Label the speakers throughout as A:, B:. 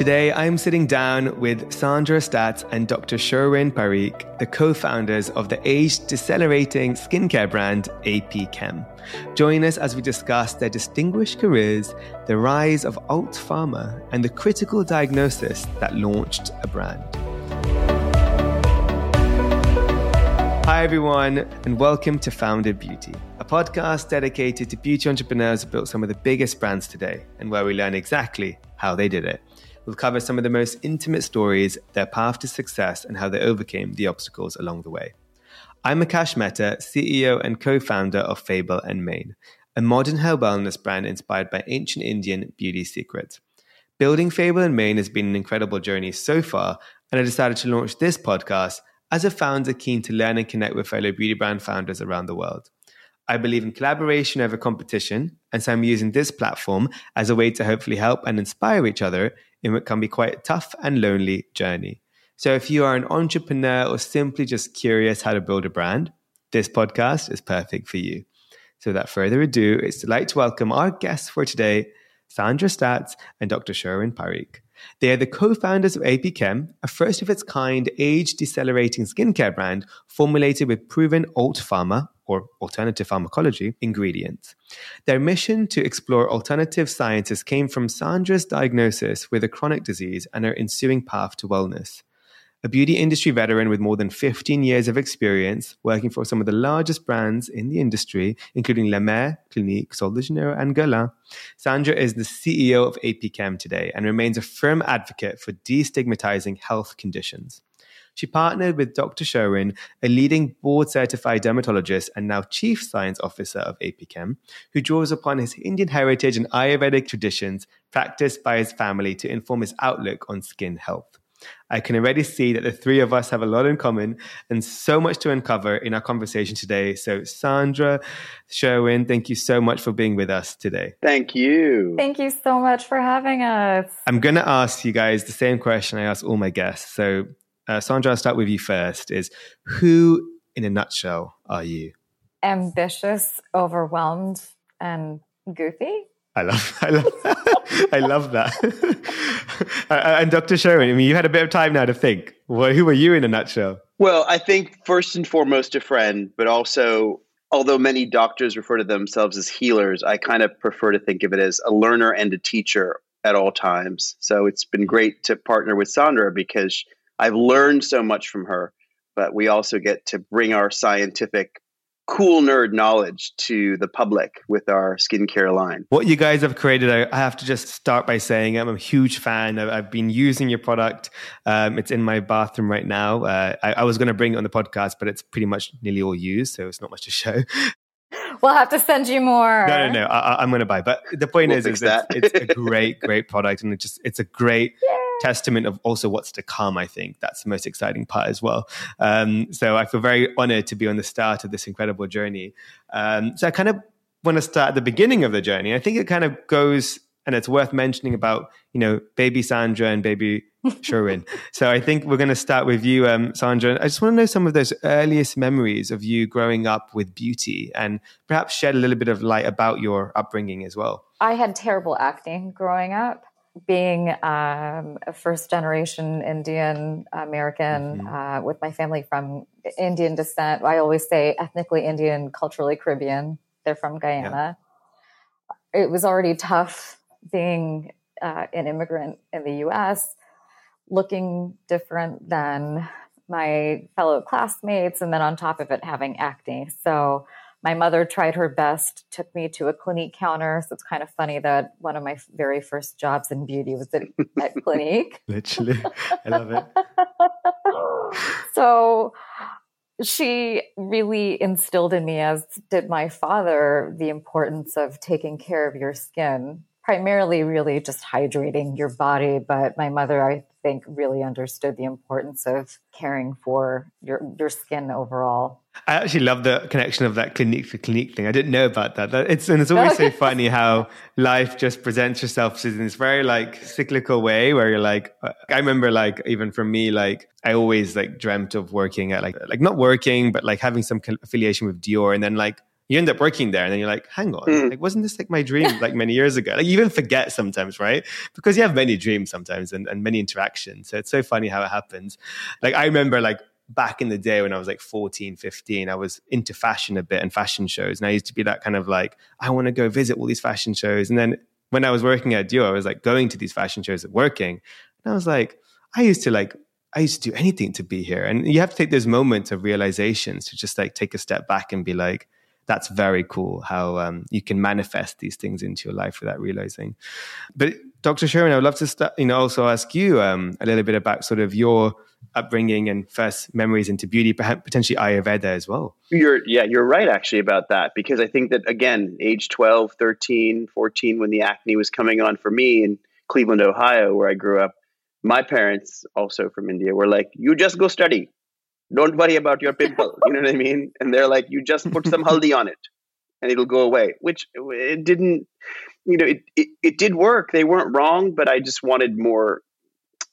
A: Today, I'm sitting down with Sandra Statz and Dr. Sherwin Parikh, the co founders of the age decelerating skincare brand AP Chem. Join us as we discuss their distinguished careers, the rise of alt pharma, and the critical diagnosis that launched a brand. Hi, everyone, and welcome to Founded Beauty, a podcast dedicated to beauty entrepreneurs who built some of the biggest brands today and where we learn exactly how they did it. We'll cover some of the most intimate stories, their path to success, and how they overcame the obstacles along the way. I'm Akash Mehta, CEO and co founder of Fable and Mane, a modern health wellness brand inspired by ancient Indian beauty secrets. Building Fable and Mane has been an incredible journey so far, and I decided to launch this podcast as a founder keen to learn and connect with fellow beauty brand founders around the world. I believe in collaboration over competition, and so I'm using this platform as a way to hopefully help and inspire each other what can be quite a tough and lonely journey. So if you are an entrepreneur or simply just curious how to build a brand, this podcast is perfect for you. So without further ado, it's a delight to welcome our guests for today, Sandra Statz and Dr. Sherwin Parikh. They are the co-founders of AP Chem, a first of its kind age decelerating skincare brand formulated with proven alt pharma or alternative pharmacology ingredients. Their mission to explore alternative sciences came from Sandra's diagnosis with a chronic disease and her ensuing path to wellness. A beauty industry veteran with more than 15 years of experience working for some of the largest brands in the industry, including La Mer, Clinique, Sol de Janeiro, and Guerlain, Sandra is the CEO of AP Chem today and remains a firm advocate for destigmatizing health conditions. She partnered with Dr. Sherwin, a leading board certified dermatologist and now chief science officer of APChem, who draws upon his Indian heritage and Ayurvedic traditions practiced by his family to inform his outlook on skin health. I can already see that the three of us have a lot in common and so much to uncover in our conversation today. So, Sandra, Sherwin, thank you so much for being with us today.
B: Thank you.
C: Thank you so much for having us.
A: I'm going to ask you guys the same question I ask all my guests. So, uh, Sandra, I'll start with you first. Is who, in a nutshell, are you?
C: Ambitious, overwhelmed, and goofy.
A: I love, I love, I love that. and Dr. Sherwin, I mean, you had a bit of time now to think. Well, who are you in a nutshell?
B: Well, I think first and foremost a friend, but also, although many doctors refer to themselves as healers, I kind of prefer to think of it as a learner and a teacher at all times. So it's been great to partner with Sandra because I've learned so much from her, but we also get to bring our scientific cool nerd knowledge to the public with our skincare line.
A: What you guys have created, I have to just start by saying I'm a huge fan. I've been using your product. Um, it's in my bathroom right now. Uh, I, I, was going to bring it on the podcast, but it's pretty much nearly all used, so it's not much to show.
C: We'll have to send you more.
A: No, no, no. I, am going to buy. But the point we'll is, is it's, it's, a great, great product, and it just it's a great. Yay testament of also what's to come. I think that's the most exciting part as well. Um, so I feel very honored to be on the start of this incredible journey. Um, so I kind of want to start at the beginning of the journey. I think it kind of goes, and it's worth mentioning about you know baby Sandra and baby Sherwin. so I think we're going to start with you, um, Sandra. I just want to know some of those earliest memories of you growing up with beauty, and perhaps shed a little bit of light about your upbringing as well.
C: I had terrible acne growing up being um, a first generation Indian American mm-hmm. uh, with my family from Indian descent, I always say ethnically Indian, culturally Caribbean. They're from Guyana. Yeah. It was already tough being uh, an immigrant in the US, looking different than my fellow classmates, and then on top of it, having acne. So my mother tried her best, took me to a Clinique counter. So it's kind of funny that one of my very first jobs in beauty was at, at Clinique.
A: Literally. I love it.
C: so she really instilled in me, as did my father, the importance of taking care of your skin, primarily, really just hydrating your body. But my mother, I think, really understood the importance of caring for your, your skin overall.
A: I actually love the connection of that clinique for clinique thing. I didn't know about that. It's and it's always so funny how life just presents yourself in this very like cyclical way where you're like, I remember like even for me, like I always like dreamt of working at like like not working, but like having some affiliation with Dior, and then like you end up working there and then you're like hang on mm. like wasn't this like my dream like many years ago like you even forget sometimes right because you have many dreams sometimes and, and many interactions so it's so funny how it happens like i remember like back in the day when I was like 14, 15, I was into fashion a bit and fashion shows. And I used to be that kind of like, I want to go visit all these fashion shows. And then when I was working at Dior, I was like going to these fashion shows and working. And I was like, I used to like, I used to do anything to be here. And you have to take those moments of realizations to just like take a step back and be like, that's very cool how um, you can manifest these things into your life without realizing. But Dr. Sherwin, I would love to start, you know, also ask you um, a little bit about sort of your upbringing and first memories into beauty, potentially Ayurveda as well.
B: You're, yeah, you're right actually about that because I think that again, age 12, 13, 14, when the acne was coming on for me in Cleveland, Ohio, where I grew up, my parents, also from India, were like, "You just go study, don't worry about your pimple." you know what I mean? And they're like, "You just put some haldi on it, and it'll go away." Which it didn't. You know, it, it it did work. They weren't wrong, but I just wanted more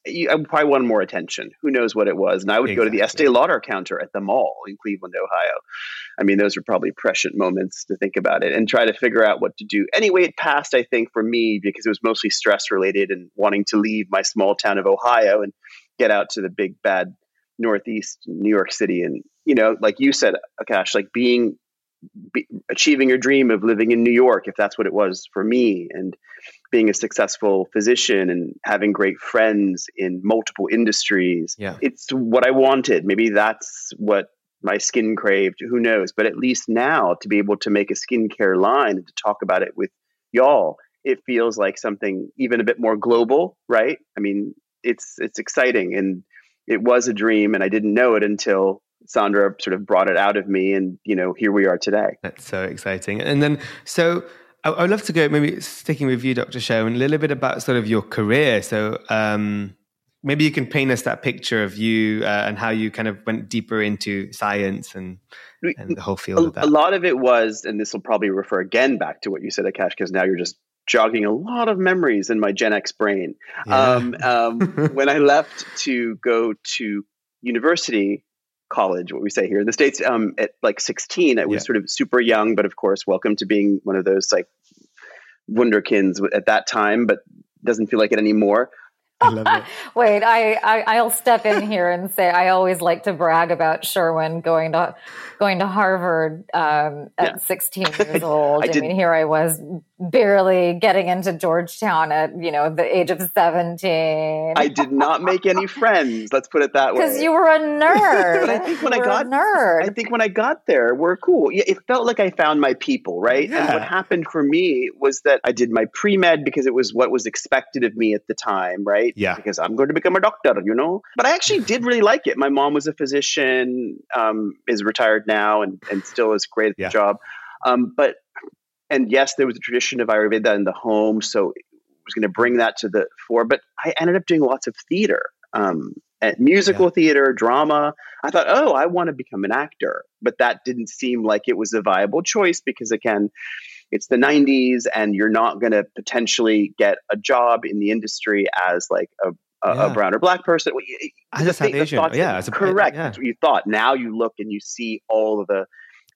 B: I probably wanted more attention. Who knows what it was? And I would exactly. go to the Estee Lauder counter at the mall in Cleveland, Ohio. I mean, those are probably prescient moments to think about it and try to figure out what to do. Anyway, it passed, I think, for me because it was mostly stress related and wanting to leave my small town of Ohio and get out to the big bad Northeast New York City. And, you know, like you said, Akash, like being be, achieving your dream of living in New York, if that's what it was for me, and being a successful physician and having great friends in multiple industries.
A: Yeah.
B: It's what I wanted. Maybe that's what my skin craved. Who knows? But at least now to be able to make a skincare line and to talk about it with y'all, it feels like something even a bit more global, right? I mean, it's it's exciting and it was a dream and I didn't know it until Sandra sort of brought it out of me, and you know, here we are today.
A: That's so exciting. And then, so I, would love to go maybe sticking with you, Dr. Sherwin, a little bit about sort of your career. So um, maybe you can paint us that picture of you uh, and how you kind of went deeper into science and, and the whole field
B: a,
A: of that.
B: A lot of it was, and this will probably refer again back to what you said, Akash, because now you're just jogging a lot of memories in my Gen X brain. Yeah. Um, um, when I left to go to university, college, what we say here in the States, um, at like 16, I was yeah. sort of super young, but of course, welcome to being one of those like wunderkinds at that time, but doesn't feel like it anymore.
C: I love it. Wait, I, I will step in here and say I always like to brag about Sherwin going to going to Harvard um, at yeah. 16 years old. I, I mean, here I was barely getting into Georgetown at you know the age of 17.
B: I did not make any friends. Let's put it that way.
C: Because you were a nerd.
B: but I think when I got nerd, I think when I got there, we're cool. Yeah, it felt like I found my people, right? Yeah. And what happened for me was that I did my pre med because it was what was expected of me at the time, right?
A: Yeah.
B: Because I'm going to become a doctor, you know. But I actually did really like it. My mom was a physician, um, is retired now and, and still is great at yeah. the job. Um, but and yes, there was a tradition of Ayurveda in the home, so I was going to bring that to the fore. But I ended up doing lots of theater, um, at musical yeah. theater, drama. I thought, oh, I want to become an actor, but that didn't seem like it was a viable choice because again, it's the 90s, and you're not going to potentially get a job in the industry as like a a, yeah. a, brown or black person.
A: I just have Asian. Yeah,
B: a, correct. Yeah. That's what you thought. Now you look and you see all of the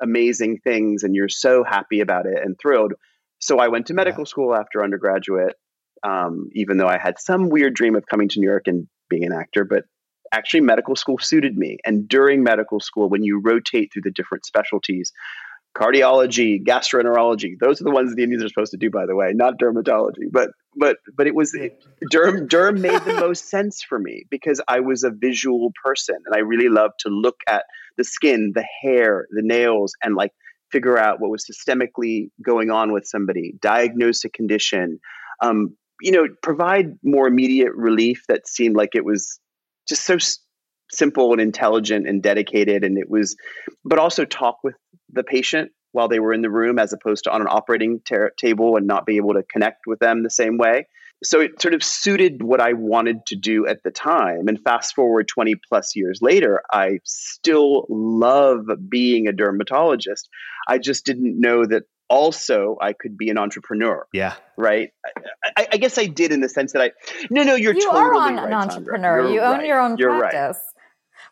B: amazing things, and you're so happy about it and thrilled. So I went to medical yeah. school after undergraduate, um, even though I had some weird dream of coming to New York and being an actor. But actually, medical school suited me. And during medical school, when you rotate through the different specialties, cardiology, gastroenterology. Those are the ones the Indians are supposed to do, by the way, not dermatology. But but but it was derm derm made the most sense for me because I was a visual person and I really loved to look at the skin, the hair, the nails, and like figure out what was systemically going on with somebody, diagnose a condition, um, you know, provide more immediate relief that seemed like it was just so simple and intelligent and dedicated and it was but also talk with the patient while they were in the room as opposed to on an operating ter- table and not be able to connect with them the same way so it sort of suited what i wanted to do at the time and fast forward 20 plus years later i still love being a dermatologist i just didn't know that also I could be an entrepreneur.
A: Yeah.
B: Right. I, I, guess I did in the sense that I. No, no, you're
C: you
B: totally
C: are on,
B: right,
C: an entrepreneur. You own
B: right.
C: your own
B: you're
C: practice.
B: Right.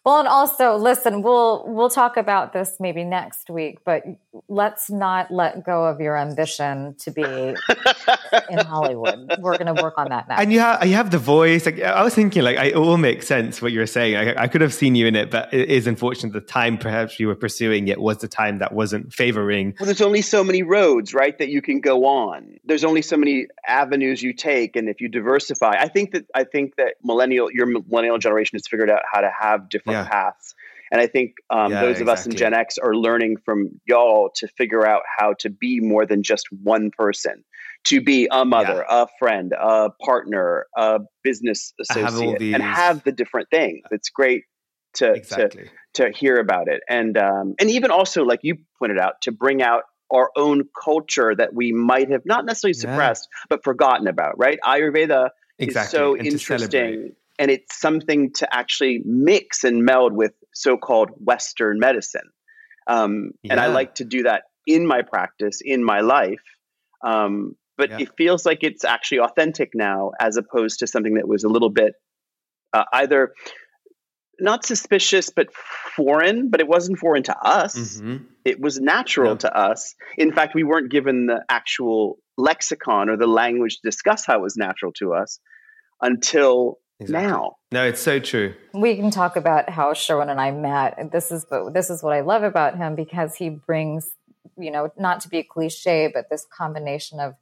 C: Well, and also, listen, we'll we'll talk about this maybe next week, but let's not let go of your ambition to be in Hollywood. We're going to work on that now.
A: And you have you have the voice. Like I was thinking, like it all makes sense what you were saying. I, I could have seen you in it, but it is unfortunate the time perhaps you were pursuing it was the time that wasn't favoring.
B: Well, there's only so many roads, right, that you can go on. There's only so many avenues you take, and if you diversify, I think that I think that millennial your millennial generation has figured out how to have different different yeah. paths. And I think um, yeah, those of exactly. us in Gen X are learning from y'all to figure out how to be more than just one person, to be a mother, yeah. a friend, a partner, a business associate, have and have the different things. It's great to exactly. to, to hear about it, and um, and even also like you pointed out, to bring out our own culture that we might have not necessarily suppressed but forgotten about. Right, Ayurveda exactly. is so and interesting and it's something to actually mix and meld with so-called Western medicine. Um, yeah. And I like to do that in my practice, in my life. Um, but yeah. it feels like it's actually authentic now, as opposed to something that was a little bit uh, either not suspicious but foreign. But it wasn't foreign to us; mm-hmm. it was natural to us. In fact, we weren't given the actual lexicon or the language to discuss how it was natural to us until exactly. now.
A: No, it's so true.
C: We can talk about how Sherwin and I met. This is this is what I love about him because he brings, you know, not to be a cliche, but this combination of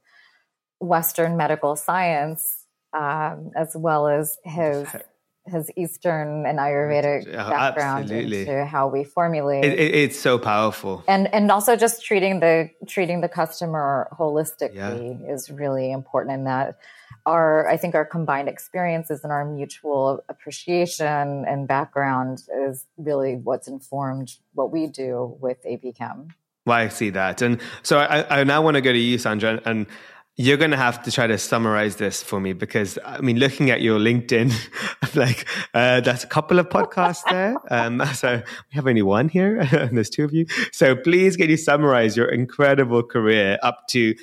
C: Western medical science um, as well as his his Eastern and Ayurvedic background Absolutely. into how we formulate.
A: It, it, it's so powerful,
C: and and also just treating the treating the customer holistically yeah. is really important in that our i think our combined experiences and our mutual appreciation and background is really what's informed what we do with ap chem
A: well i see that and so i, I now want to go to you sandra and you're going to have to try to summarize this for me because I mean, looking at your LinkedIn, I'm like, uh, there's a couple of podcasts there. Um, so we have only one here and there's two of you. So please can you summarize your incredible career up to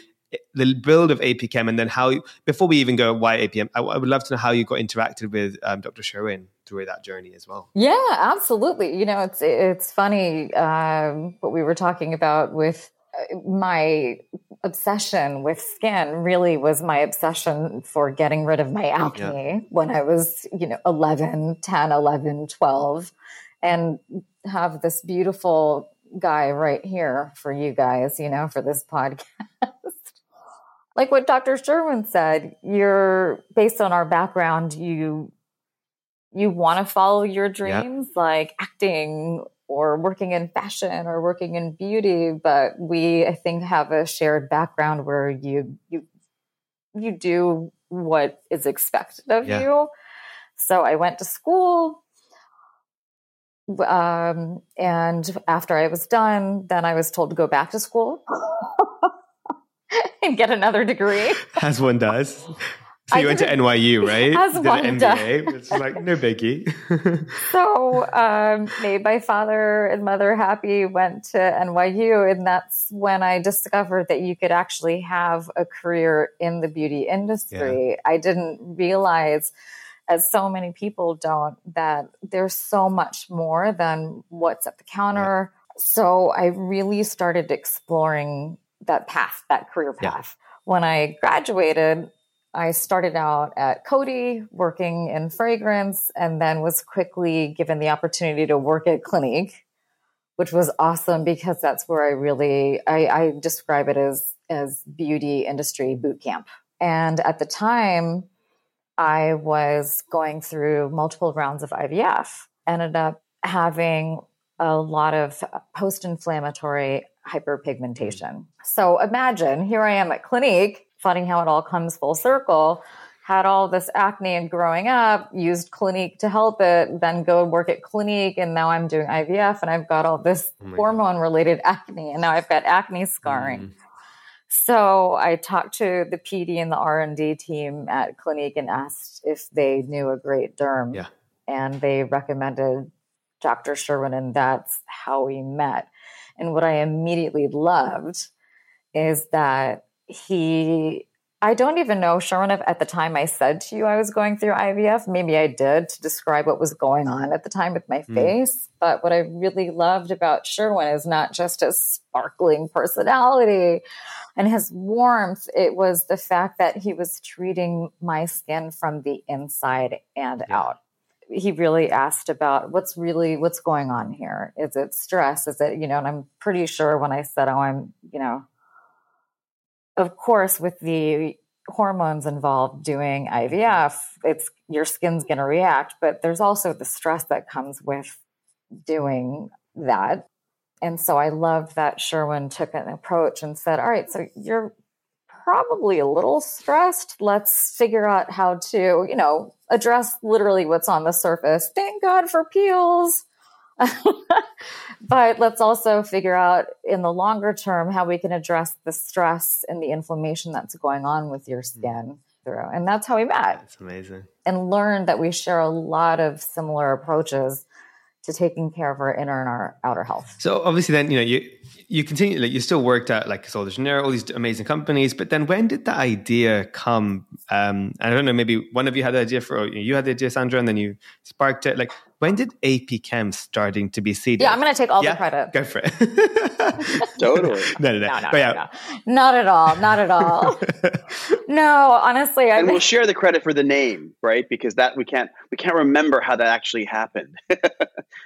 A: the build of AP Chem and then how, before we even go why APM, I, I would love to know how you got interacted with um, Dr. Sherwin through that journey as well.
C: Yeah, absolutely. You know, it's, it's funny um, what we were talking about with my obsession with skin really was my obsession for getting rid of my acne yeah. when I was, you know, 11, 10, 11, 12 and have this beautiful guy right here for you guys, you know, for this podcast like what Dr. Sherwin said, you're based on our background, you you want to follow your dreams yep. like acting or working in fashion or working in beauty, but we I think have a shared background where you you you do what is expected of yeah. you. So I went to school um, and after I was done, then I was told to go back to school. and get another degree.
A: As one does. So you went to NYU, right?
C: As
A: Did an MBA. It's like no biggie.
C: so um, made my father and mother happy. Went to NYU, and that's when I discovered that you could actually have a career in the beauty industry. Yeah. I didn't realize, as so many people don't, that there's so much more than what's at the counter. Yeah. So I really started exploring that path, that career path. Yeah. When I graduated, I started out at Coty working in fragrance and then was quickly given the opportunity to work at Clinique, which was awesome because that's where I really I, I describe it as as beauty industry boot camp. And at the time, I was going through multiple rounds of IVF, ended up having a lot of post inflammatory hyperpigmentation. So imagine here I am at Clinique, funny how it all comes full circle. Had all this acne and growing up, used Clinique to help it, then go work at Clinique, and now I'm doing IVF and I've got all this oh hormone related acne, and now I've got acne scarring. Mm. So I talked to the PD and the R and D team at Clinique and asked if they knew a great derm,
A: yeah.
C: and they recommended Dr. Sherwin, and that's how we met. And what I immediately loved is that he, I don't even know, Sherwin, if at the time I said to you I was going through IVF. Maybe I did to describe what was going on at the time with my mm. face. But what I really loved about Sherwin is not just his sparkling personality and his warmth, it was the fact that he was treating my skin from the inside and yeah. out he really asked about what's really what's going on here is it stress is it you know and i'm pretty sure when i said oh i'm you know of course, with the hormones involved doing IVF, it's your skin's going to react, but there's also the stress that comes with doing that. And so I love that Sherwin took an approach and said, All right, so you're probably a little stressed. Let's figure out how to, you know, address literally what's on the surface. Thank God for peels. but let's also figure out in the longer term how we can address the stress and the inflammation that's going on with your mm-hmm. skin through. And that's how we met.
A: That's amazing.
C: And learned that we share a lot of similar approaches to taking care of our inner and our outer health.
A: So obviously then, you know, you you continue like you still worked at like Sol de Janeiro, all these amazing companies, but then when did the idea come? Um I don't know, maybe one of you had the idea for you had the idea, Sandra, and then you sparked it. Like when did AP Chem starting to be seeded?
C: Yeah, I'm going to take all yeah? the credit.
A: Go for it.
B: totally.
A: No, no, no.
C: No, no, no, yeah. no, Not at all. Not at all. no, honestly,
B: I. And we'll share the credit for the name, right? Because that we can't we can't remember how that actually happened.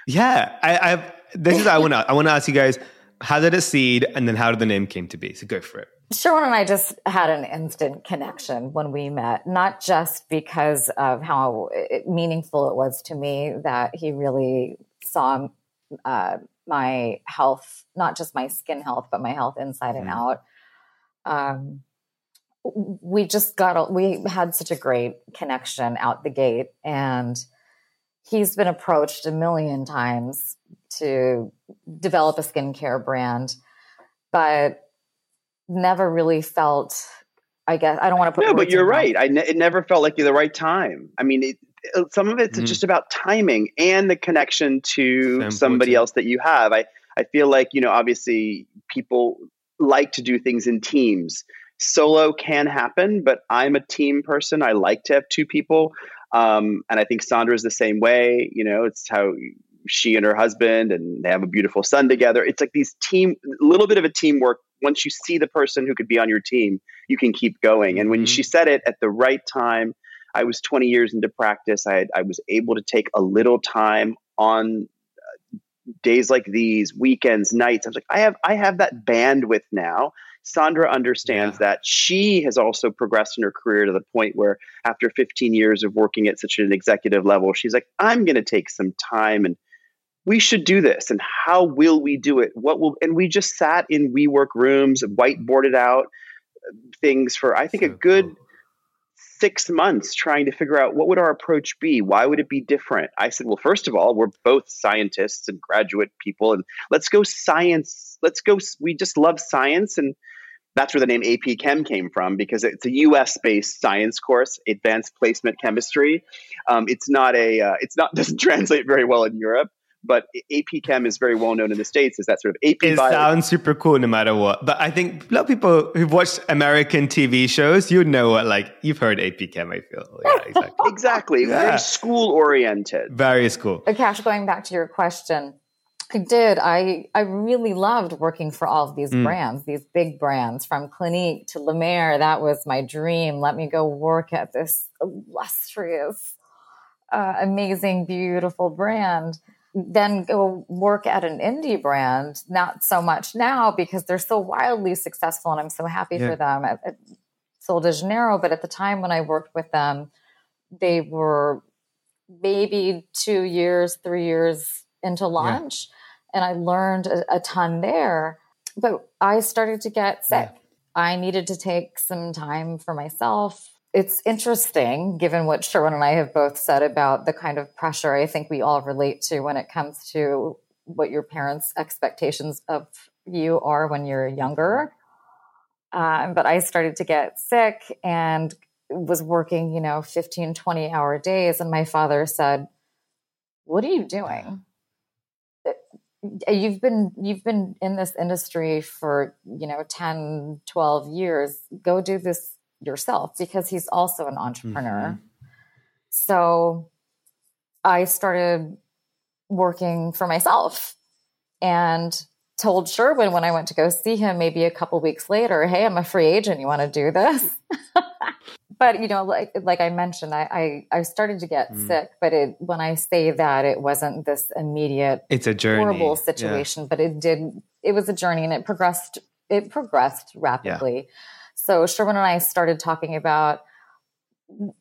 A: yeah, I, I. This is I want to I want to ask you guys how did it seed, and then how did the name came to be? So go for it.
C: Sherwin and I just had an instant connection when we met, not just because of how meaningful it was to me that he really saw uh, my health, not just my skin health, but my health inside and mm. out. Um, we just got, we had such a great connection out the gate. And he's been approached a million times to develop a skincare brand. But never really felt I guess I don't want to put.
B: No, but you're right. I ne- it never felt like the right time. I mean, it, it, some of it's mm. just about timing and the connection to somebody else that you have. I I feel like you know, obviously, people like to do things in teams. Solo can happen, but I'm a team person. I like to have two people, um, and I think Sandra is the same way. You know, it's how she and her husband, and they have a beautiful son together. It's like these team, a little bit of a teamwork once you see the person who could be on your team, you can keep going. And when mm-hmm. she said it at the right time, I was 20 years into practice. I, had, I was able to take a little time on uh, days like these, weekends, nights. I was like, I have, I have that bandwidth now. Sandra understands yeah. that. She has also progressed in her career to the point where, after 15 years of working at such an executive level, she's like, I'm going to take some time and we should do this and how will we do it what will and we just sat in WeWork rooms whiteboarded out uh, things for i think so a good cool. six months trying to figure out what would our approach be why would it be different i said well first of all we're both scientists and graduate people and let's go science let's go we just love science and that's where the name AP Chem came from because it's a U.S. based science course, advanced placement chemistry. Um, it's not a, uh, it's not doesn't translate very well in Europe but AP Chem is very well known in the States as that sort of AP
A: It bio. sounds super cool no matter what. But I think a lot of people who've watched American TV shows, you know what, like, you've heard AP Chem, I feel. Yeah,
B: exactly. exactly. Yeah. Very school oriented.
A: Very school.
C: Akash, going back to your question, I did. I, I really loved working for all of these mm. brands, these big brands from Clinique to La Mer. That was my dream. Let me go work at this illustrious, uh, amazing, beautiful brand then go work at an indie brand. Not so much now because they're so wildly successful, and I'm so happy yeah. for them at, at Sol de Janeiro. But at the time when I worked with them, they were maybe two years, three years into launch, yeah. and I learned a, a, ton there. But I started to get sick. Yeah. I needed to take some time for myself it's interesting given what Sherwin and I have both said about the kind of pressure I think we all relate to when it comes to what your parents' expectations of you are when you're younger. Um, but I started to get sick and was working, you know, 15, 20 hour days. And my father said, What are you doing? You've been you've been in this industry for, you know, 10, 12 years. Go do this yourself because he's also an entrepreneur. Mm-hmm. So I started working for myself and told Sherwin when I went to go see him maybe a couple weeks later, hey, I'm a free agent. You want to do this? but you know, like like I mentioned, I I, I started to get mm. sick, but it when I say that it wasn't this immediate
A: it's a journey.
C: horrible situation, yeah. but it did it was a journey and it progressed it progressed rapidly. Yeah. So Sherwin and I started talking about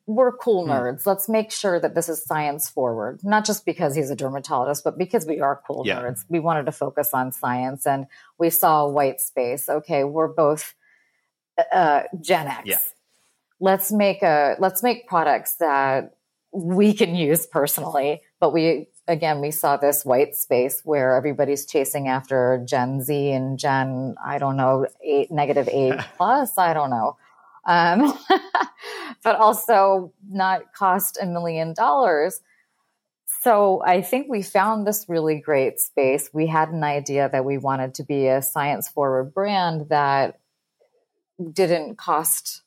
C: we're cool hmm. nerds. Let's make sure that this is science forward, not just because he's a dermatologist, but because we are cool yeah. nerds. We wanted to focus on science and we saw white space. Okay, we're both uh, Gen X. Yeah. Let's make a let's make products that we can use personally, but we again we saw this white space where everybody's chasing after Gen Z and Gen I don't know eight negative eight plus I don't know um, but also not cost a million dollars. So I think we found this really great space. We had an idea that we wanted to be a science forward brand that didn't cost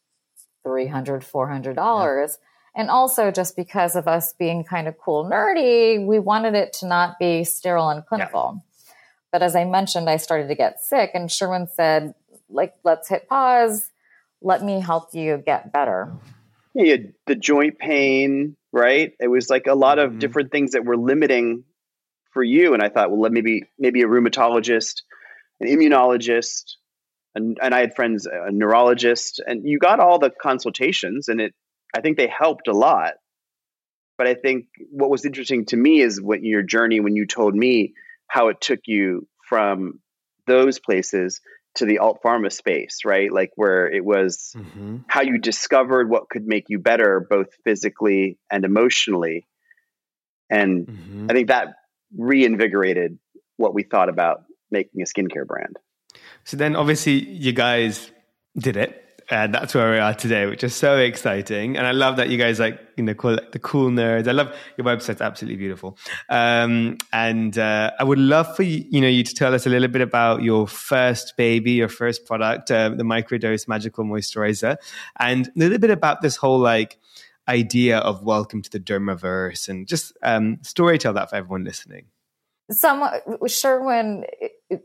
C: $300, $400. Yeah. And also, just because of us being kind of cool nerdy, we wanted it to not be sterile and clinical. Yeah. But as I mentioned, I started to get sick, and Sherwin said, like, let's hit pause let me help you get better.
B: Yeah, the joint pain, right? It was like a lot of mm-hmm. different things that were limiting for you. And I thought, well, let maybe maybe a rheumatologist, an immunologist, and, and I had friends, a neurologist, and you got all the consultations, and it I think they helped a lot. But I think what was interesting to me is what your journey when you told me how it took you from those places to the alt pharma space, right? Like where it was mm-hmm. how you discovered what could make you better, both physically and emotionally. And mm-hmm. I think that reinvigorated what we thought about making a skincare brand.
A: So then obviously you guys did it and that's where we are today, which is so exciting. And I love that you guys like you know call it the cool nerds. I love your website's absolutely beautiful. Um, and uh, I would love for you, you know you to tell us a little bit about your first baby, your first product, uh, the microdose magical moisturizer, and a little bit about this whole like idea of welcome to the dermaverse and just um, story tell that for everyone listening.
C: Some Sherwin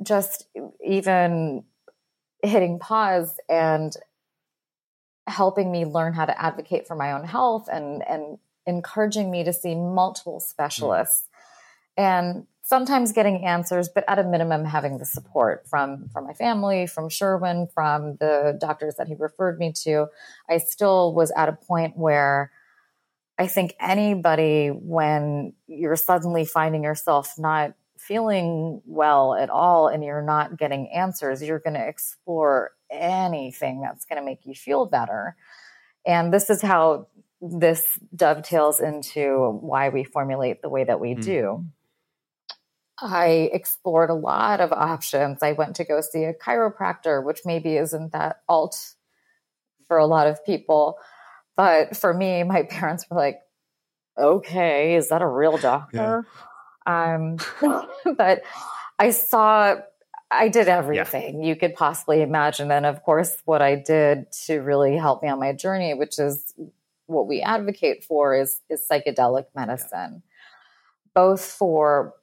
C: just even hitting pause and helping me learn how to advocate for my own health and and encouraging me to see multiple specialists and sometimes getting answers but at a minimum having the support from from my family from sherwin from the doctors that he referred me to. I still was at a point where i think anybody when you're suddenly finding yourself not feeling well at all and you're not getting answers you're going to explore anything that's going to make you feel better. And this is how this dovetails into why we formulate the way that we mm. do. I explored a lot of options. I went to go see a chiropractor, which maybe isn't that alt for a lot of people. But for me, my parents were like, okay, is that a real doctor? Yeah. Um, but I saw I did everything yeah. you could possibly imagine. And of course, what I did to really help me on my journey, which is what we advocate for, is, is psychedelic medicine, yeah. both for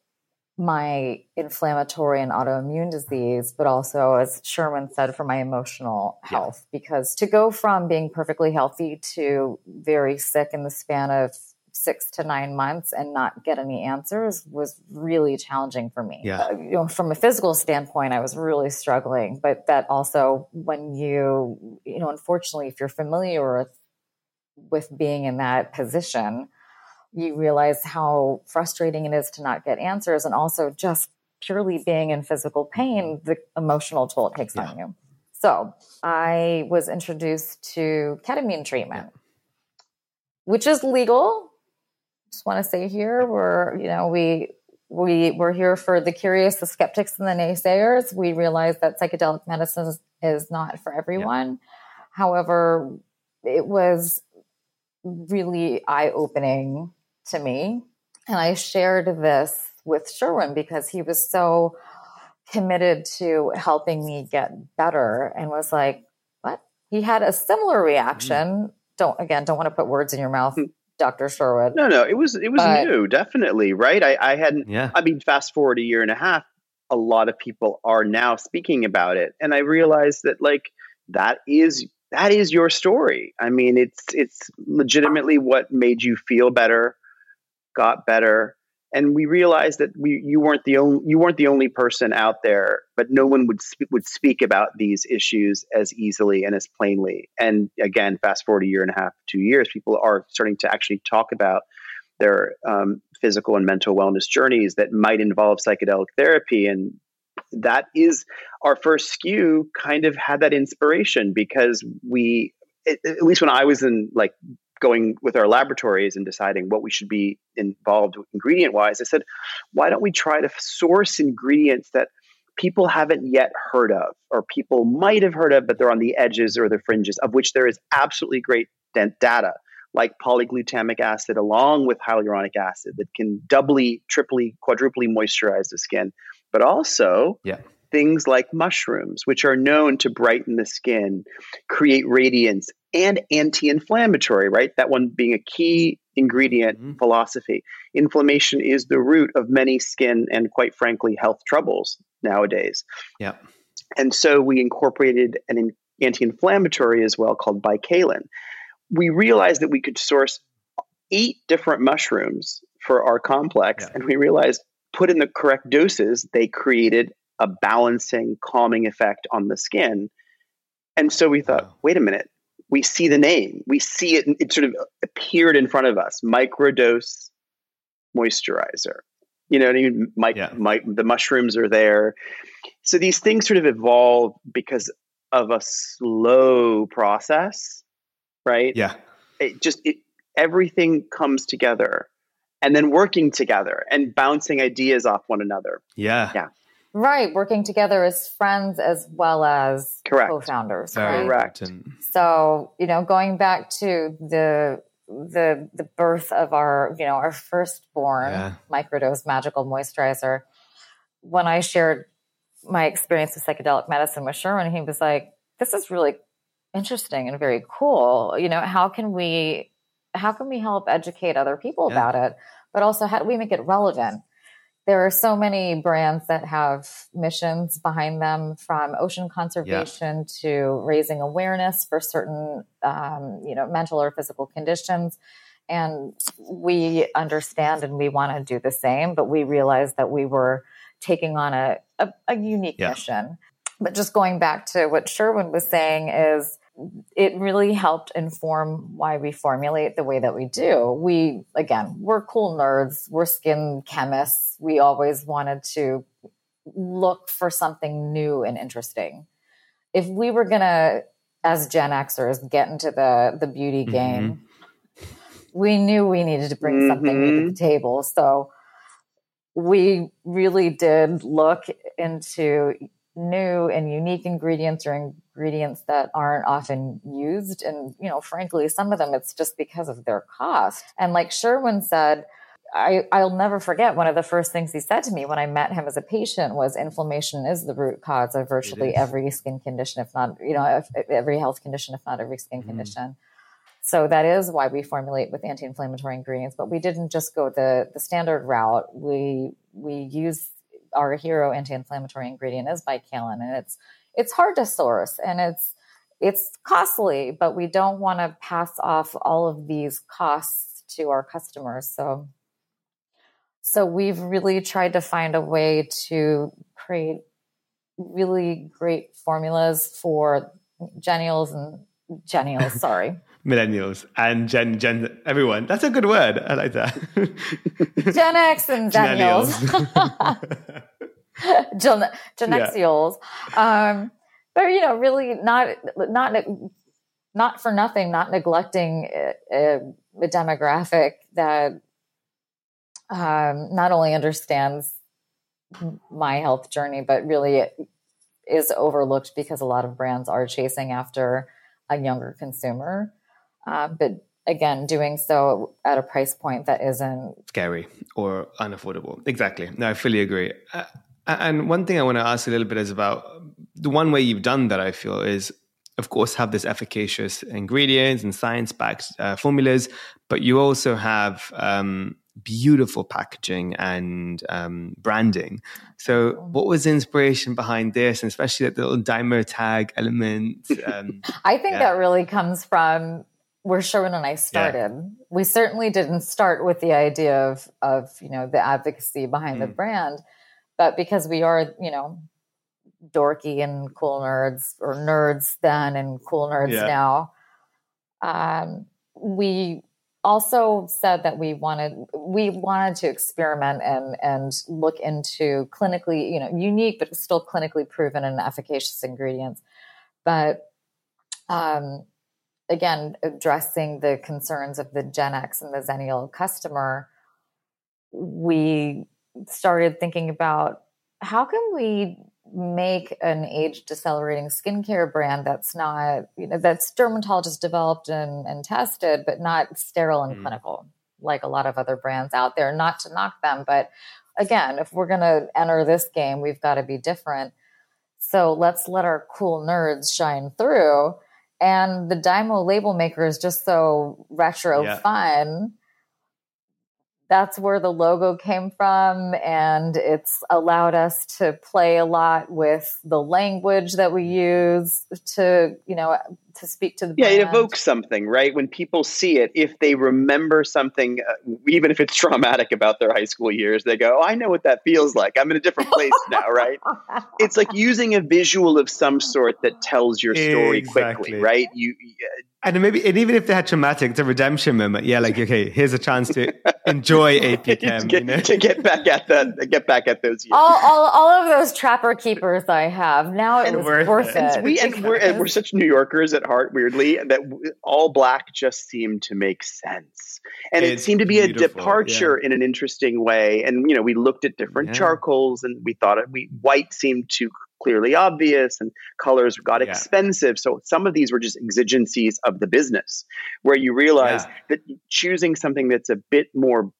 C: my inflammatory and autoimmune disease, but also, as Sherwin said, for my emotional health. Yeah. Because to go from being perfectly healthy to very sick in the span of six to nine months and not get any answers was really challenging for me.
A: Yeah. Uh,
C: you know, from a physical standpoint, I was really struggling. But that also, when you, you know, unfortunately, if you're familiar with with being in that position, you realize how frustrating it is to not get answers, and also just purely being in physical pain, the emotional toll it takes yeah. on you. So I was introduced to ketamine treatment, which is legal just want to say here we're you know we we we're here for the curious the skeptics and the naysayers we realize that psychedelic medicine is, is not for everyone however it was really eye-opening to me and i shared this with sherwin because he was so committed to helping me get better and was like "What?" he had a similar reaction. Mm. Don't again, don't want to put words in your mouth. Mm. Dr. Sherwin.
B: No, no, it was it was but, new, definitely, right? I, I hadn't.
A: Yeah.
B: I mean, fast forward a year and a half, a lot of people are now speaking about it, and I realized that like that is that is your story. I mean, it's it's legitimately what made you feel better, got better, and we realized that we you weren't the only you weren't the only person out there, but no one would sp- would speak about these issues as easily and as plainly. And again, fast forward a year and a half, two years, people are starting to actually talk about their um, physical and mental wellness journeys that might involve psychedelic therapy and that is our first SKU kind of had that inspiration because we at least when I was in like going with our laboratories and deciding what we should be involved ingredient wise, I said, why don't we try to source ingredients that people haven't yet heard of, or people might have heard of, but they're on the edges or the fringes, of which there is absolutely great data, like polyglutamic acid along with hyaluronic acid that can doubly, triply, quadruply moisturize the skin, but also
A: yeah
B: things like mushrooms, which are known to brighten the skin, create radiance, and anti inflammatory, right? That one being a key ingredient mm-hmm. philosophy. Inflammation is the root of many skin and, quite frankly, health troubles nowadays.
A: Yeah.
B: And so we incorporated an anti inflammatory as well called baicalin. We realized that we could source eight different mushrooms for our complex, yeah. and we realized put in the correct doses, they created a balancing, calming effect on the skin. And so we thought, wow. wait a minute, we see the name, we see it, it sort of appeared in front of us microdose moisturizer. You know what I mean? My, yeah. my, the mushrooms are there. So these things sort of evolve because of a slow process, right?
A: Yeah.
B: It just, it, everything comes together and then working together and bouncing ideas off one another.
A: Yeah.
B: Yeah.
C: Right, working together as friends as well as
B: Correct.
C: co-founders.
B: Right? Correct.
C: So, you know, going back to the the the birth of our, you know, our firstborn yeah. microdose magical moisturizer, when I shared my experience with psychedelic medicine with Sherwin, he was like, "This is really interesting and very cool. You know, how can we how can we help educate other people yeah. about it? But also, how do we make it relevant?" There are so many brands that have missions behind them from ocean conservation yeah. to raising awareness for certain um, you know mental or physical conditions and we understand and we want to do the same but we realized that we were taking on a, a, a unique yeah. mission but just going back to what sherwin was saying is it really helped inform why we formulate the way that we do. We, again, we're cool nerds, we're skin chemists. We always wanted to look for something new and interesting. If we were going to, as Gen Xers, get into the, the beauty mm-hmm. game, we knew we needed to bring mm-hmm. something new to the mm-hmm. table. So we really did look into new and unique ingredients or ingredients that aren't often used. And, you know, frankly, some of them it's just because of their cost. And like Sherwin said, I, I'll never forget one of the first things he said to me when I met him as a patient was inflammation is the root cause of virtually every skin condition, if not, you know, if, every health condition, if not every skin mm-hmm. condition. So that is why we formulate with anti-inflammatory ingredients, but we didn't just go the, the standard route. We, we use our hero anti-inflammatory ingredient is baicalin and it's it's hard to source and it's it's costly but we don't want to pass off all of these costs to our customers so so we've really tried to find a way to create really great formulas for gennials and gennials sorry
A: millennials and Gen Gen everyone. That's a good word. I like that.
C: Gen X and Gennials. Gen Genexials. Yeah. Um, but you know, really not not not for nothing, not neglecting a, a demographic that um, not only understands my health journey, but really is overlooked because a lot of brands are chasing after a younger consumer. Uh, but again, doing so at a price point that isn't
A: scary or unaffordable. Exactly. No, I fully agree. Uh, and one thing I want to ask a little bit is about the one way you've done that, I feel, is of course, have this efficacious ingredients and science backed uh, formulas, but you also have um, beautiful packaging and um, branding. So, what was the inspiration behind this, and especially that little Dymo tag element?
C: Um, I think yeah. that really comes from where Sherwin and I started. Yeah. We certainly didn't start with the idea of of you know the advocacy behind mm. the brand, but because we are you know dorky and cool nerds or nerds then and cool nerds yeah. now. Um, we also said that we wanted we wanted to experiment and and look into clinically you know unique but still clinically proven and efficacious ingredients but um, again addressing the concerns of the gen x and the zennial customer we started thinking about how can we make an age decelerating skincare brand that's not, you know, that's dermatologist developed and, and tested, but not sterile and mm. clinical, like a lot of other brands out there. Not to knock them, but again, if we're going to enter this game, we've got to be different. So let's let our cool nerds shine through. And the Dymo label maker is just so retro yeah. fun that's where the logo came from and it's allowed us to play a lot with the language that we use to you know to speak to the
B: yeah brand. it evokes something right when people see it if they remember something uh, even if it's traumatic about their high school years they go oh, i know what that feels like i'm in a different place now right it's like using a visual of some sort that tells your story exactly. quickly right you
A: and maybe, and even if they had traumatic, it's a redemption moment. Yeah, like okay, here's a chance to enjoy AP Chem,
B: to, get,
A: you know?
B: to get back at the get back at those.
C: Years. All, all, all of those trapper keepers I have now. It and was worth, worth it. it.
B: And we and we're, and we're such New Yorkers at heart, weirdly, that all black just seemed to make sense, and it's it seemed to be a departure yeah. in an interesting way. And you know, we looked at different yeah. charcoals, and we thought it, we white seemed to clearly obvious and colors got yeah. expensive. So some of these were just exigencies of the business where you realize yeah. that choosing something that's a bit more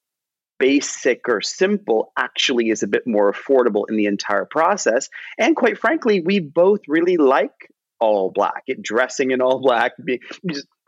B: basic or simple actually is a bit more affordable in the entire process. And quite frankly, we both really like all black, it dressing in all black,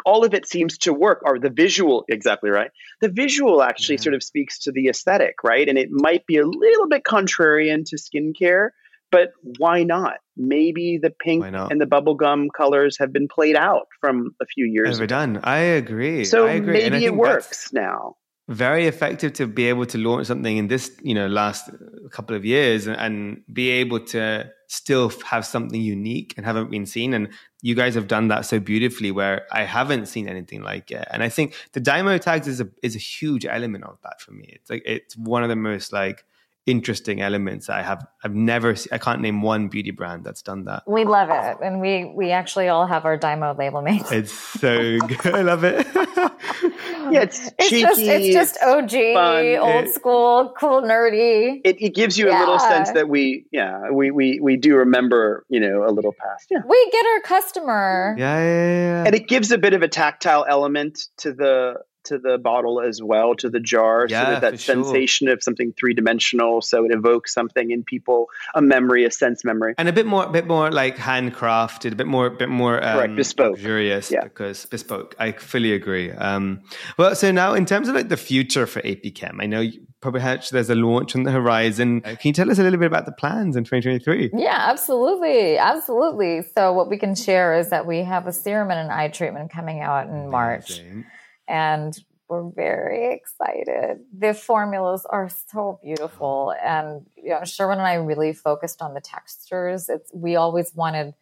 B: all of it seems to work. Or the visual, exactly right. The visual actually yeah. sort of speaks to the aesthetic, right? And it might be a little bit contrarian to skincare, but why not? Maybe the pink and the bubblegum colors have been played out from a few years
A: Overdone. Ago. I agree.
B: So
A: I agree.
B: maybe it works now.
A: Very effective to be able to launch something in this, you know, last couple of years and, and be able to still have something unique and haven't been seen. And you guys have done that so beautifully where I haven't seen anything like it. And I think the Dymo tags is a is a huge element of that for me. It's like it's one of the most like interesting elements. I have I've never I can't name one beauty brand that's done that.
C: We love it, and we we actually all have our Dymo label mates.
A: It's so good. I love it.
B: yeah, it's, it's cheeky.
C: Just, it's just OG, fun. old it, school, cool, nerdy.
B: It, it gives you yeah. a little sense that we yeah we we we do remember you know a little past. Yeah,
C: we get our customer.
A: Yeah, yeah, yeah.
B: And it gives a bit of a tactile element to the to the bottle as well, to the jar, yeah, so that that sensation sure. of something three dimensional. So it evokes something in people, a memory, a sense memory,
A: and a bit more, a bit more like handcrafted, a bit more, a bit more um, Correct, bespoke, luxurious. Yeah. because bespoke. I fully agree. Um, well, so now in terms of like the future for AP Chem, I know you, probably there's a launch on the horizon. Can you tell us a little bit about the plans in 2023?
C: Yeah, absolutely, absolutely. So what we can share is that we have a serum and an eye treatment coming out in Amazing. And we're very excited. The formulas are so beautiful, and you know, Sherwin and I really focused on the textures. It's we always wanted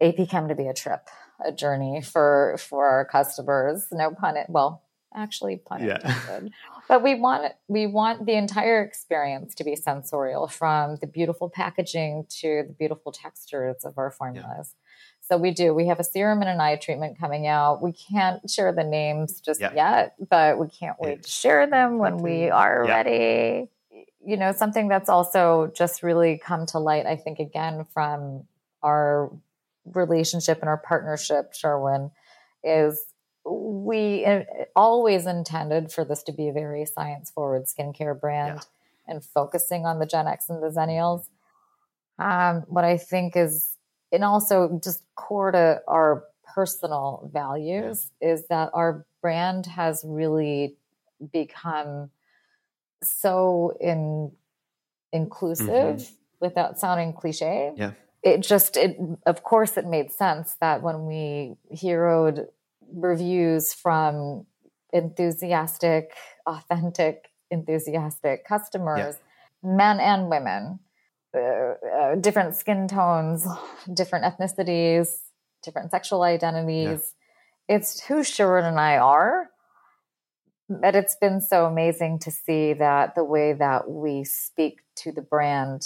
C: AP Chem to be a trip, a journey for for our customers. No pun it. Well, actually, pun yeah. intended. but we want we want the entire experience to be sensorial, from the beautiful packaging to the beautiful textures of our formulas. Yeah. So we do. We have a serum and an eye treatment coming out. We can't share the names just yet, but we can't wait to share them when we are ready. You know, something that's also just really come to light, I think, again, from our relationship and our partnership, Sherwin, is we always intended for this to be a very science forward skincare brand yeah. and focusing on the Gen X and the Zennials. Um, what I think is and also just core to our personal values yeah. is that our brand has really become so in inclusive mm-hmm. without sounding cliche.
A: Yeah.
C: It just it of course it made sense that when we heroed reviews from enthusiastic, authentic, enthusiastic customers, yeah. men and women, uh, uh, different skin tones, different ethnicities, different sexual identities. Yeah. It's who Sherwin and I are. But it's been so amazing to see that the way that we speak to the brand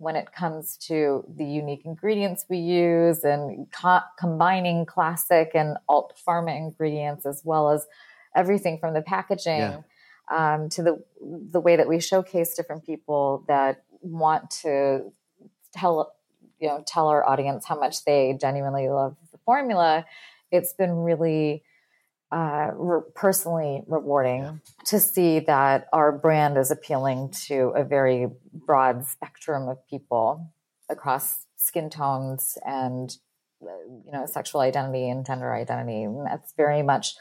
C: when it comes to the unique ingredients we use and co- combining classic and alt pharma ingredients as well as everything from the packaging yeah. um, to the the way that we showcase different people that want to tell you know tell our audience how much they genuinely love the formula it's been really uh, re- personally rewarding yeah. to see that our brand is appealing to a very broad spectrum of people across skin tones and uh, you know sexual identity and gender identity and that's very much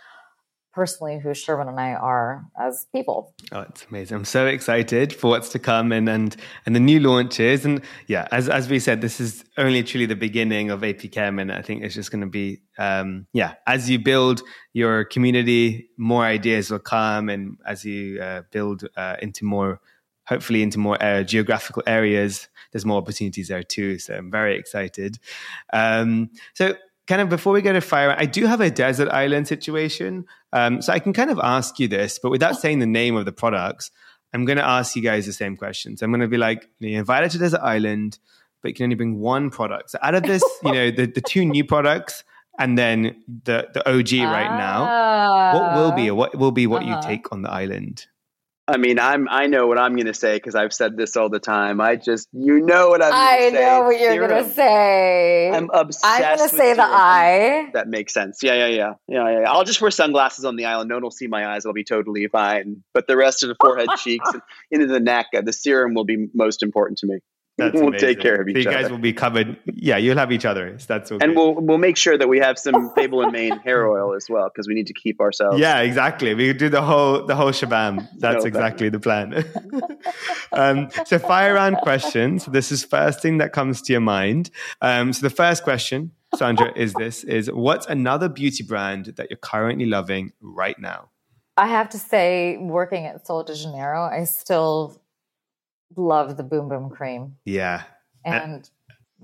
C: personally who Sherwin and I are as people.
A: Oh, it's amazing. I'm so excited for what's to come and and and the new launches. And yeah, as as we said, this is only truly the beginning of AP Chem and I think it's just gonna be um yeah, as you build your community, more ideas will come and as you uh, build uh, into more hopefully into more uh, geographical areas, there's more opportunities there too. So I'm very excited. Um, so kind of before we go to fire, I do have a desert island situation. Um, so I can kind of ask you this, but without saying the name of the products, I'm going to ask you guys the same questions. I'm going to be like, you're invited to desert island, but you can only bring one product. So out of this, you know, the, the two new products and then the, the OG right now, what will be, what will be what uh-huh. you take on the island?
B: I mean, I'm I know what I'm going to say because I've said this all the time. I just you know what I'm. I
C: know what you're going to say.
B: I'm obsessed.
C: I'm going to say the eye.
B: That makes sense. Yeah, yeah, yeah, yeah, yeah. I'll just wear sunglasses on the island. No one will see my eyes. I'll be totally fine. But the rest of the forehead, cheeks, and into the neck, uh, the serum will be most important to me.
A: That's
B: we'll
A: amazing.
B: take care of each
A: other.
B: You
A: guys will be covered. Yeah, you'll have each other. So that's okay.
B: And we'll we'll make sure that we have some Fable and Mane hair oil as well because we need to keep ourselves.
A: Yeah, exactly. We do the whole the whole shabam. That's no, exactly the plan. um, so fire round questions. This is first thing that comes to your mind. Um, so the first question, Sandra, is this: is what's another beauty brand that you're currently loving right now?
C: I have to say, working at Sol de Janeiro, I still love the Boom Boom Cream.
A: Yeah.
C: And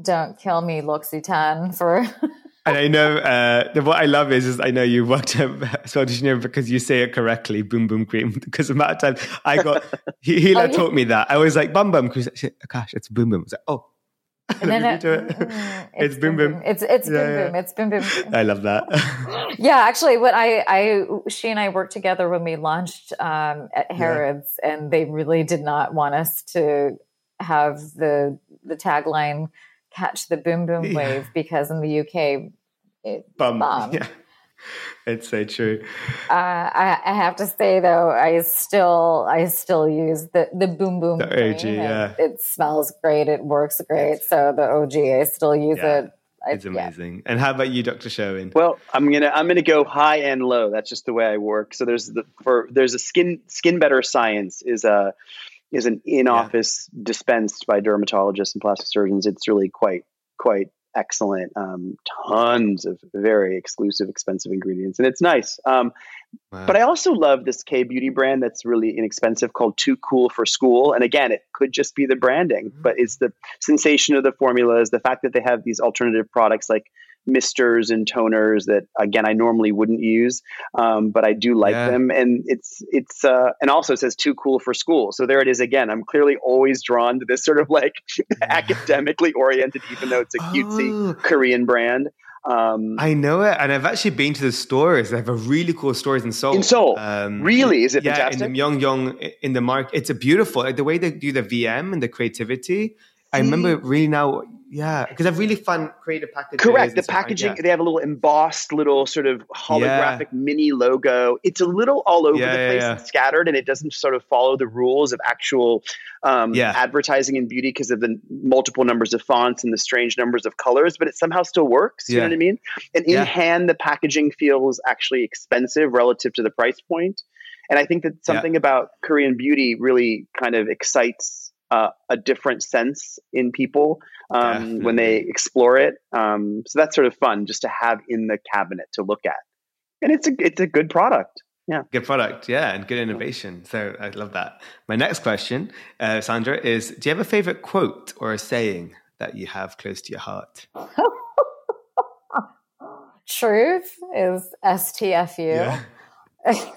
C: don't kill me, L'Occitane, for.
A: and I know uh, what I love is, is I know you worked at de because you say it correctly, Boom Boom Cream. Because the amount of time I got, he, oh, taught me that. I was like, Bum Bum. Because gosh, it's Boom Boom. I was like, oh.
C: And then it, it. Mm, it's, boom boom. boom. It's it's yeah, boom yeah. boom. It's boom boom.
A: I love that.
C: yeah, actually, what I I she and I worked together when we launched um, at Harrods, yeah. and they really did not want us to have the the tagline "Catch the boom boom wave" because in the UK it
A: Bum. bombed. Yeah. it's so true.
C: Uh, I, I, have to say though, I still I still use the the boom boom.
A: The OG, yeah.
C: It, it, smells great. It works great. So the OG, I still use yeah. it.
A: I, it's amazing. Yeah. And how about you, Dr. Sherwin?
B: Well, I'm gonna I'm gonna go high and low. That's just the way I work. So there's the for there's a skin SkinBetter Science is a is an in office yeah. dispensed by dermatologists and plastic surgeons. It's really quite quite excellent, um, tons of very exclusive, expensive ingredients, and it's nice. Um, wow. But I also love this K beauty brand that's really inexpensive called Too Cool for School. And again, it could just be the branding, mm-hmm. but it's the sensation of the formulas, the fact that they have these alternative products like misters and toners that again I normally wouldn't use, um, but I do like yeah. them. And it's it's uh, and also it says too cool for school. So there it is again. I'm clearly always drawn to this sort of like academically oriented, even though it's a cutesy oh. Korean brand.
A: Um, I know it, and I've actually been to the stores. They have a really cool stores in Seoul.
B: In Seoul, um, really? Is it
A: yeah,
B: fantastic?
A: in the Myeongdong, in the market, it's a beautiful like the way they do the VM and the creativity I remember really now yeah, because they're really fun creative packaging.
B: Correct. The packaging, like, yeah. they have a little embossed little sort of holographic yeah. mini logo. It's a little all over yeah, the place and scattered, and it doesn't sort of follow the rules of actual um, advertising and beauty because of the multiple numbers of fonts and the strange numbers of colors, but it somehow still works. You know what I mean? And in hand, the packaging feels actually expensive relative to the price point. And I think that something about Korean beauty really kind of excites uh, a different sense in people um, when they explore it. Um, so that's sort of fun just to have in the cabinet to look at, and it's a it's a good product. Yeah,
A: good product. Yeah, and good innovation. So I love that. My next question, uh, Sandra, is: Do you have a favorite quote or a saying that you have close to your heart?
C: Truth is STFU. Yeah.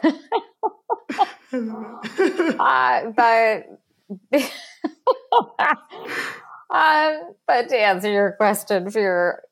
C: uh, but um, but to answer your question for your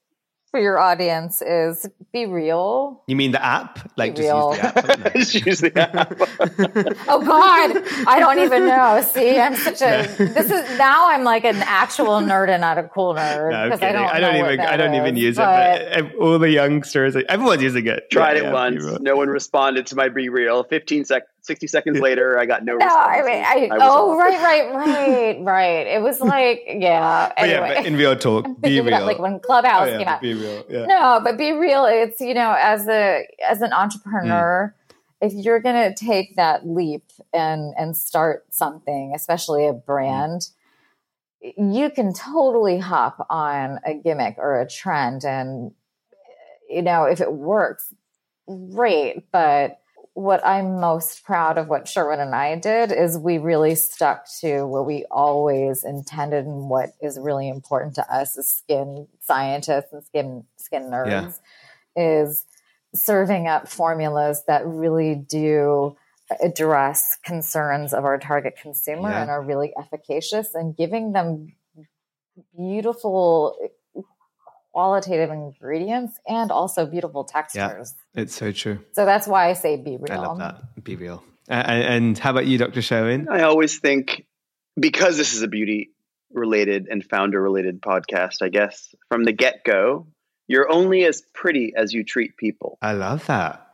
C: for your audience is be real.
A: You mean the app? Like just use the app? just use the
C: app. oh God, I don't even know. See, I'm such a. This is now I'm like an actual nerd and not a cool nerd because no, I don't. I don't
A: even. I don't
C: is,
A: even use but... it. But all the youngsters, everyone's using it.
B: Tried yeah, it once. No one responded to my BeReal. 15 seconds 60 seconds later, I got no, no I mean, I,
C: I oh, right, right, right, right. It was like, yeah. Anyway.
A: But yeah, but in real talk, be real.
C: like when Clubhouse oh, yeah, came out.
A: BeReal. Yeah.
C: No, but be real. It's, you know, as a, as an entrepreneur, mm. if you're going to take that leap and, and start something, especially a brand, mm. you can totally hop on a gimmick or a trend. And, you know, if it works, great. But, what I'm most proud of what Sherwin and I did is we really stuck to what we always intended and what is really important to us as skin scientists and skin skin nerds yeah. is serving up formulas that really do address concerns of our target consumer yeah. and are really efficacious and giving them beautiful qualitative ingredients and also beautiful textures.
A: Yeah, it's so true.
C: So that's why I say be real. I
A: love that. BeReal. Uh, and how about you, Dr. Sherwin?
B: I always think because this is a beauty related and founder related podcast, I guess from the get go, you're only as pretty as you treat people.
A: I love that.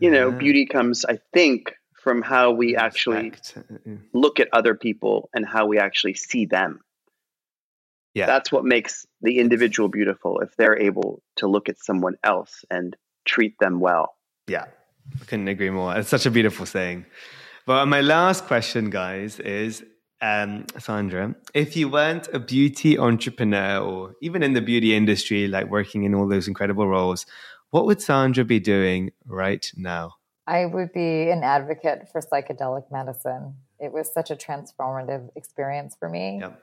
B: You know, yeah. beauty comes, I think, from how we Respect. actually look at other people and how we actually see them. Yeah. That's what makes the individual beautiful if they're able to look at someone else and treat them well.
A: Yeah. I couldn't agree more. It's such a beautiful saying. Well, my last question, guys, is um, Sandra, if you weren't a beauty entrepreneur or even in the beauty industry, like working in all those incredible roles, what would Sandra be doing right now?
C: I would be an advocate for psychedelic medicine. It was such a transformative experience for me. Yep.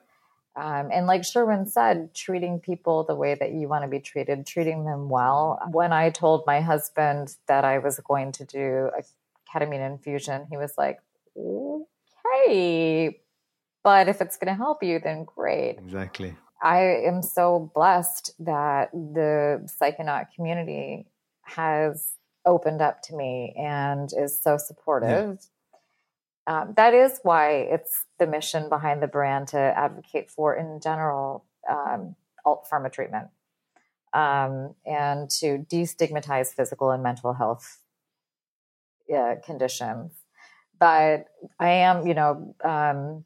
C: Um, and like Sherwin said, treating people the way that you want to be treated, treating them well. When I told my husband that I was going to do a ketamine infusion, he was like, okay, but if it's going to help you, then great.
A: Exactly.
C: I am so blessed that the psychonaut community has opened up to me and is so supportive. Yeah um, that is why it's the mission behind the brand to advocate for, in general, um, alt pharma treatment um, and to destigmatize physical and mental health uh, conditions. But I am, you know, um,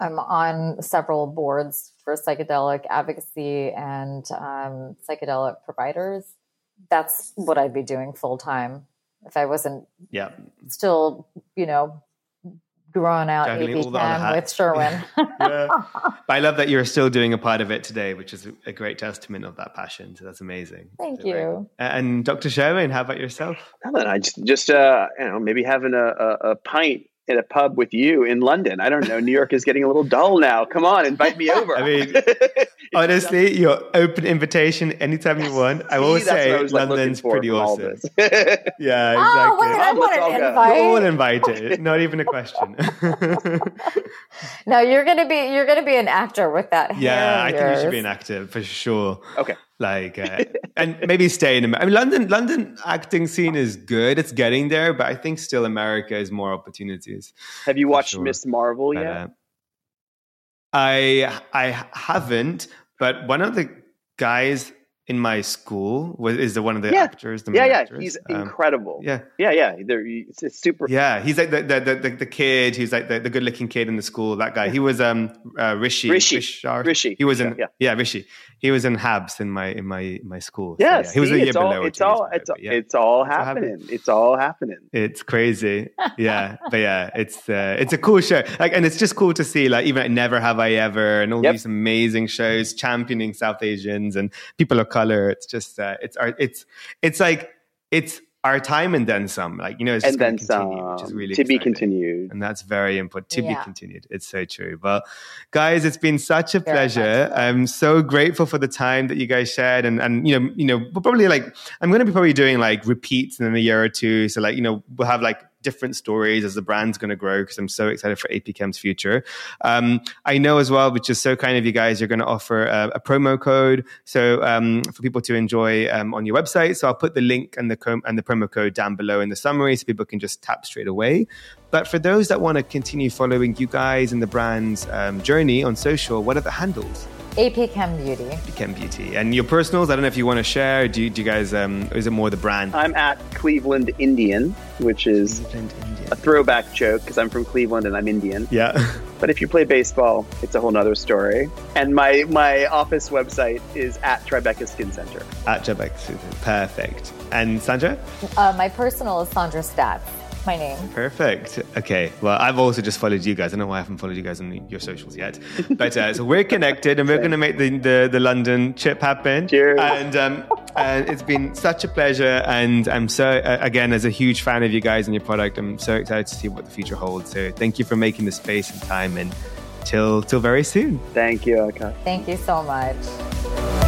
C: I'm on several boards for psychedelic advocacy and um, psychedelic providers. That's what I'd be doing full time if I wasn't
A: yeah.
C: still, you know, growing out AP Chem with Sherwin.
A: yeah. But I love that you're still doing a part of it today, which is a great testament of that passion. So that's amazing.
C: Thank so you.
A: And Dr. Sherwin, how about yourself?
B: I just, just uh, you know, maybe having a, a, a pint in a pub with you in London. I don't know. New York is getting a little dull now. Come on, invite me over.
A: I mean, honestly, your open invitation anytime you want. I will say I London's like pretty awesome. yeah,
C: oh, exactly. Oh, wait, I want an invite.
A: All invited. Not even a question.
C: no, you're gonna be you're gonna be an actor with that.
A: Yeah, I
C: think
A: you should be an actor for sure.
B: Okay
A: like uh, and maybe stay in i mean london london acting scene is good. It's getting there but i think still america is more opportunities.
B: Have you watched sure. miss marvel but, yet? uh,
A: I I haven't, but one of the guys in my school was is the one of the
B: Yeah.
A: actors. The
B: Yeah, yeah,
A: actors.
B: he's
A: Um,
B: incredible.
A: yeah.
B: yeah, yeah. They're, it's, super.
A: Yeah, he's like the the the, the, kid who's like the, the good looking kid in the school. That guy. He was um uh, Rishi.
B: Rishi.
A: Rishar.
B: Rishi.
A: He was in
B: Yeah.
A: yeah. Rishi. He was in Habs in my in my my school. So,
B: Yeah,
A: yeah, he was
B: see,
A: a year
B: it's all,
A: below. or
B: it's all, it's,
A: yeah.
B: it's all
A: all
B: happening. It's all happening.
A: It's crazy. Yeah. but yeah, it's uh, it's a cool show. Like and it's just cool to see like even like Never Have I Ever and all
B: Yep.
A: these amazing shows championing South Asians and people of color. It's just uh, it's our it's it's like it's our time and then some. Like, you know, it's just
B: And then
A: continue,
B: some
A: which is really
B: to be continued.
A: And that's very important to be continued. It's so true. Well, guys, it's been such a
C: Very
A: pleasure.
C: so.
A: I'm so grateful for the time that you guys shared. And, and you know, you know, we're probably like, I'm going to be probably doing like repeats in a year or two. So like, you know, we'll have like different stories as the brand's going to grow because I'm so excited for AP Chem's future. Um, I know as well, which is so kind of you guys, you're going to offer a, a promo code so um, for people to enjoy um, on your website. So I'll put the link and the com- and the promo code down below in the summary so people can just tap straight away. But for those that want to continue following you guys and the brand's um, journey on social, what are the handles?
C: AP Chem Beauty.
A: Chem Beauty and your personals. I don't know if you want to share. Do you, do you guys? Um, is it more the brand?
B: I'm at Cleveland Indian, which is
A: Cleveland, India.
B: a throwback joke because I'm from Cleveland and I'm Indian.
A: Yeah.
B: But if you play baseball, it's a whole nother story. And my my office website is at Tribeca Skin Center.
A: At Jabek. Perfect. And Sandra?
C: Uh, my personal is Sandra Statz. My name.
A: Perfect. Okay. Well, I've also just followed you guys. I don't know why I haven't followed you guys on your socials yet. But uh, so we're connected and we're going to make the, the, the London chip happen.
B: Cheers.
A: And, um, and it's been such a pleasure. And I'm so, uh, again, as a huge fan of you guys and your product, I'm so excited to see what the future holds. So thank you for making the space and time. And till, till very soon.
B: Thank you, Akash.
C: Thank you so much.